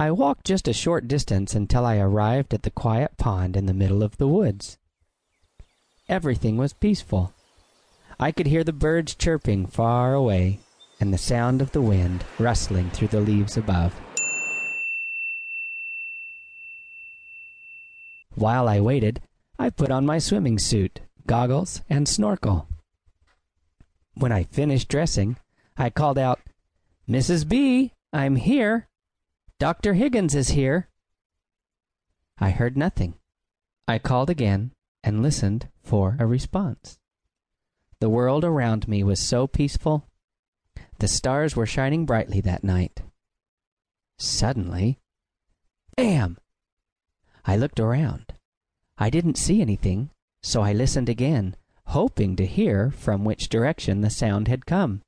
I walked just a short distance until I arrived at the quiet pond in the middle of the woods. Everything was peaceful. I could hear the birds chirping far away and the sound of the wind rustling through the leaves above. While I waited, I put on my swimming suit, goggles, and snorkel. When I finished dressing, I called out, Mrs. Bea, I'm here. Dr. Higgins is here. I heard nothing. I called again and listened for a response. The world around me was so peaceful. The stars were shining brightly that night. Suddenly, bam! I looked around. I didn't see anything, so I listened again, hoping to hear from which direction the sound had come.